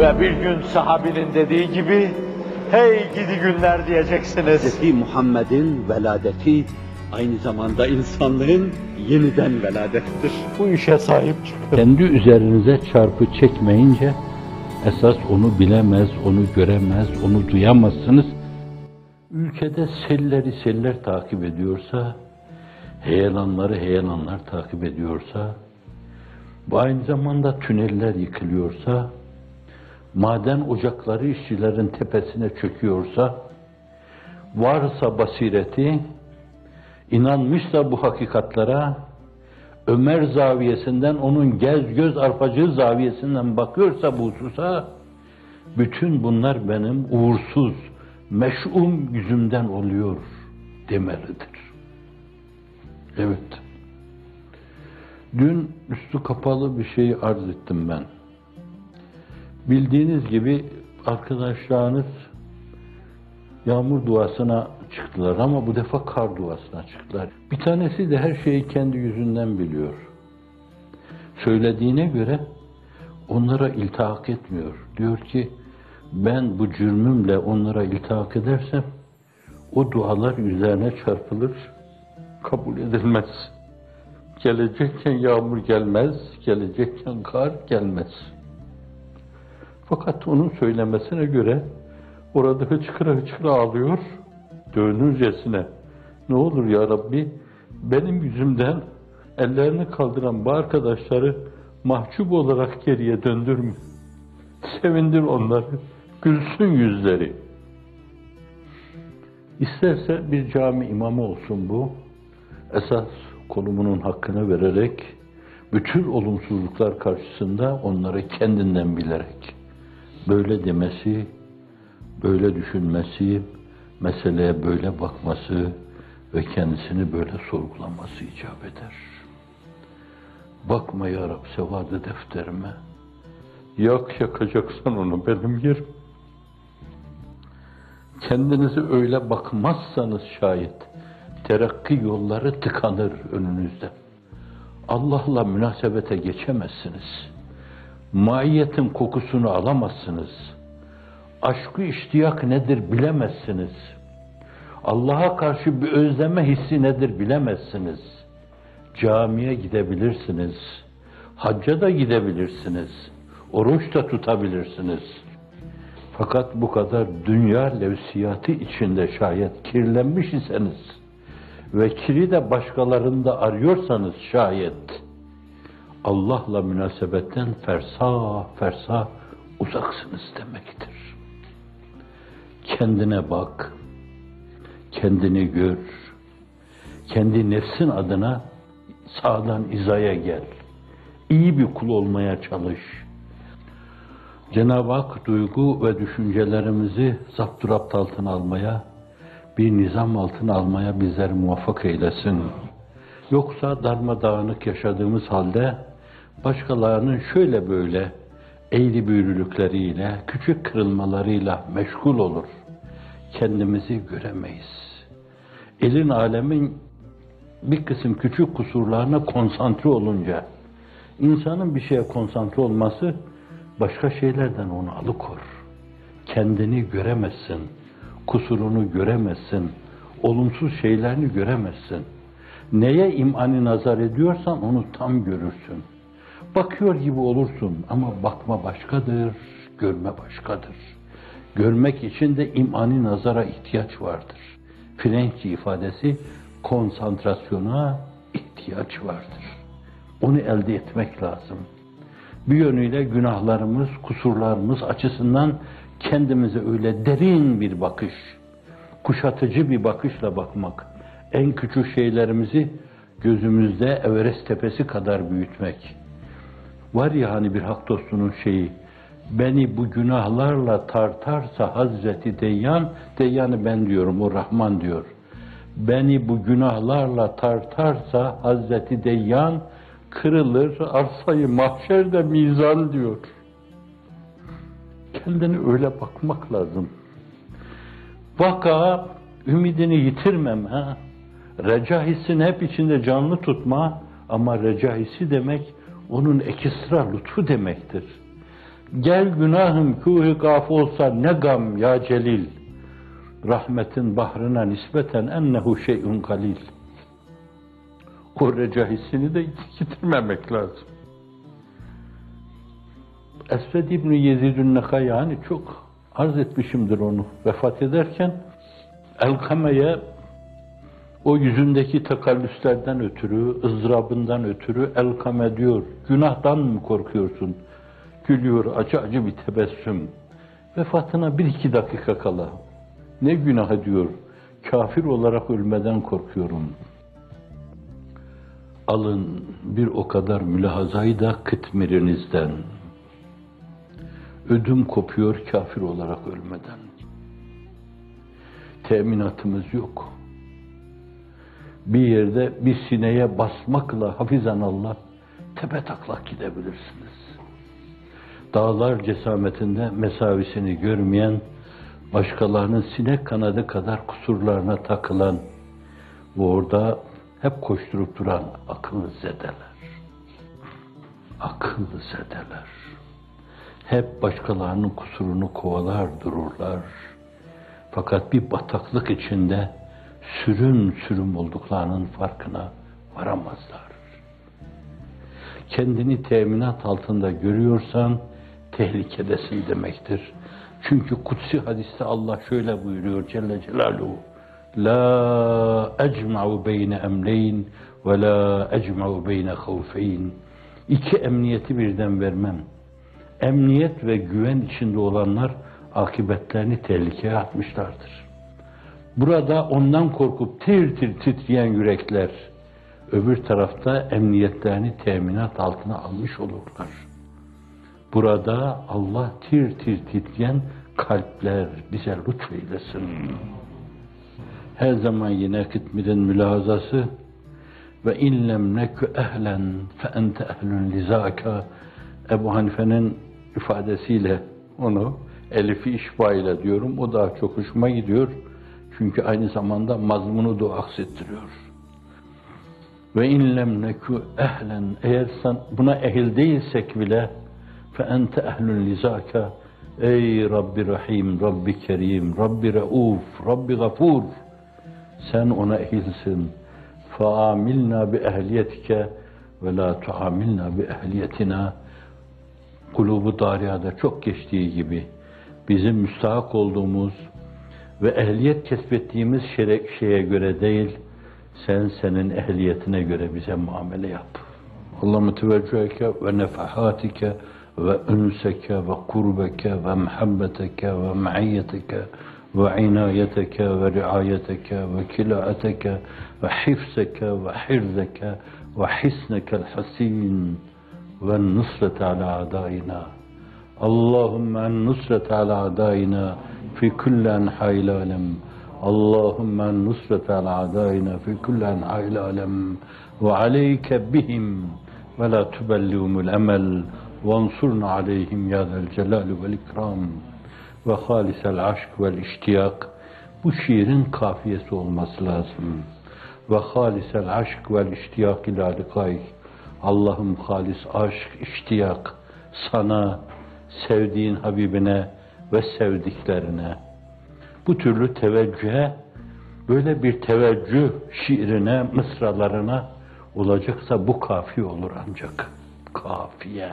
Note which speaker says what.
Speaker 1: Ve bir gün sahabinin dediği gibi, hey gidi günler diyeceksiniz.
Speaker 2: Hz. Muhammed'in veladeti aynı zamanda insanlığın yeniden veladettir.
Speaker 1: Bu işe sahip çıkın.
Speaker 3: Kendi üzerinize çarpı çekmeyince esas onu bilemez, onu göremez, onu duyamazsınız. Ülkede selleri seller takip ediyorsa, heyelanları heyelanlar takip ediyorsa, bu aynı zamanda tüneller yıkılıyorsa, maden ocakları işçilerin tepesine çöküyorsa, varsa basireti, inanmışsa bu hakikatlara, Ömer zaviyesinden, onun gez göz arpacığı zaviyesinden bakıyorsa bu hususa, bütün bunlar benim uğursuz, meş'um yüzümden oluyor demelidir. Evet. Dün üstü kapalı bir şeyi arz ettim ben. Bildiğiniz gibi arkadaşlarınız yağmur duasına çıktılar ama bu defa kar duasına çıktılar. Bir tanesi de her şeyi kendi yüzünden biliyor. Söylediğine göre onlara iltihak etmiyor. Diyor ki ben bu cürmümle onlara iltihak edersem o dualar üzerine çarpılır, kabul edilmez. Gelecekken yağmur gelmez, gelecekken kar gelmez. Fakat onun söylemesine göre orada hıçkıra hıçkıra ağlıyor, dönürcesine. Ne olur ya Rabbi, benim yüzümden ellerini kaldıran bu arkadaşları mahcup olarak geriye döndürme. Sevindir onları, gülsün yüzleri. İsterse bir cami imamı olsun bu, esas konumunun hakkını vererek, bütün olumsuzluklar karşısında onları kendinden bilerek, böyle demesi, böyle düşünmesi, meseleye böyle bakması ve kendisini böyle sorgulaması icap eder. Bakma ya Rab sevadı defterime. Yak yakacaksan onu benim yerim. Kendinize öyle bakmazsanız şayet terakki yolları tıkanır önünüzde. Allah'la münasebete geçemezsiniz. Maiyetin kokusunu alamazsınız. Aşkı iştiyak nedir bilemezsiniz. Allah'a karşı bir özleme hissi nedir bilemezsiniz. Camiye gidebilirsiniz. Hacca da gidebilirsiniz. Oruç da tutabilirsiniz. Fakat bu kadar dünya levsiyatı içinde şayet kirlenmiş iseniz ve kiri de başkalarında arıyorsanız şayet Allah'la münasebetten fersa fersa uzaksınız demektir. Kendine bak, kendini gör, kendi nefsin adına sağdan izaya gel. İyi bir kul olmaya çalış. Cenab-ı Hak duygu ve düşüncelerimizi zapturapt altına almaya, bir nizam altına almaya bizleri muvaffak eylesin. Yoksa darmadağınık yaşadığımız halde başkalarının şöyle böyle eğri büğrülükleriyle, küçük kırılmalarıyla meşgul olur. Kendimizi göremeyiz. Elin alemin bir kısım küçük kusurlarına konsantre olunca, insanın bir şeye konsantre olması başka şeylerden onu alıkor. Kendini göremezsin, kusurunu göremezsin, olumsuz şeylerini göremezsin. Neye imani nazar ediyorsan onu tam görürsün. Bakıyor gibi olursun ama bakma başkadır, görme başkadır. Görmek için de imani nazara ihtiyaç vardır. Frenkçi ifadesi konsantrasyona ihtiyaç vardır. Onu elde etmek lazım. Bir yönüyle günahlarımız, kusurlarımız açısından kendimize öyle derin bir bakış, kuşatıcı bir bakışla bakmak, en küçük şeylerimizi gözümüzde Everest tepesi kadar büyütmek. Var ya hani bir hak dostunun şeyi, beni bu günahlarla tartarsa Hazreti Deyyan, Deyyan'ı ben diyorum, o Rahman diyor. Beni bu günahlarla tartarsa Hazreti Deyyan, kırılır arsayı mahşerde mizan diyor. Kendine öyle bakmak lazım. Vaka ümidini yitirmem ha. Reca hissini hep içinde canlı tutma ama reca hissi demek onun ekstra lütfu demektir. Gel günahım kuhu gaf olsa ne gam ya celil. Rahmetin bahrına nispeten ennehu şey'un galil. O reca hissini de yitirmemek lazım. Esved İbni Yezid'ün yani çok arz etmişimdir onu vefat ederken Elkame'ye o yüzündeki takallüslerden ötürü, ızdırabından ötürü Elkame diyor, günahtan mı korkuyorsun? Gülüyor acı acı bir tebessüm. Vefatına bir iki dakika kala. Ne günahı diyor, kafir olarak ölmeden korkuyorum. Alın bir o kadar mülahazayı da kıtmirinizden. Ödüm kopuyor kafir olarak ölmeden. Teminatımız yok. Bir yerde bir sineye basmakla hafizan Allah tepe taklak gidebilirsiniz. Dağlar cesametinde mesavisini görmeyen, başkalarının sinek kanadı kadar kusurlarına takılan ve orada hep koşturup duran akıllı zedeler. Akıllı zedeler. Hep başkalarının kusurunu kovalar dururlar. Fakat bir bataklık içinde sürüm sürüm olduklarının farkına varamazlar. Kendini teminat altında görüyorsan tehlikedesin demektir. Çünkü kutsi hadiste Allah şöyle buyuruyor Celle Celaluhu. La ecma'u beyne emreyn ve la ecma'u beyne havfeyn. İki emniyeti birden vermem. Emniyet ve güven içinde olanlar akıbetlerini tehlikeye atmışlardır. Burada ondan korkup tir tir titreyen yürekler, öbür tarafta emniyetlerini teminat altına almış olurlar. Burada Allah tir tir titreyen kalpler bize lütfeylesin. Her zaman yine Kıtmir'in mülahazası ve inlem nekü ehlen fe ente ehlün lizaka Ebu Hanife'nin ifadesiyle onu Elif'i işba ile diyorum. O daha çok hoşuma gidiyor. Çünkü aynı zamanda mazmunu da aksettiriyor. Ve inlem nekü ehlen eğer sen buna ehil değilsek bile fe ente ehlün lizaka ey Rabbi Rahim, Rabbi Kerim, Rabbi Rauf, Rabbi Gafur sen ona ehilsin. Faamilna bi ehliyetike ve la tuamilna bi ehliyetina kulubu dariyada çok geçtiği gibi bizim müstahak olduğumuz ve ehliyet kesbettiğimiz şerek şeye göre değil, sen senin ehliyetine göre bize muamele yap. Allah müteveccüheke ve nefahatike ve ünseke ve kurbeke ve muhabbeteke ve maiyeteke ve inayeteke ve riayeteke ve kilaeteke ve hifzeke ve hirzeke ve hisnekel hasin ve nusret ala adaina. Allahümme nusret ala adaina. في كل أنحاء العالم اللهم النصرة على أعدائنا في كل أنحاء العالم وعليك بهم ولا تبلغهم الأمل وانصرنا عليهم يا ذا الجلال والإكرام وخالص العشق والاشتياق bu şiirin kafiyesi olması lazım. Ve halisel aşk vel iştiyak ila likayk. Allah'ım halis aşk, iştiyak sana, sevdiğin Habibine ve sevdiklerine. Bu türlü teveccühe, böyle bir teveccüh şiirine, mısralarına olacaksa bu kafi olur ancak. Kafiye.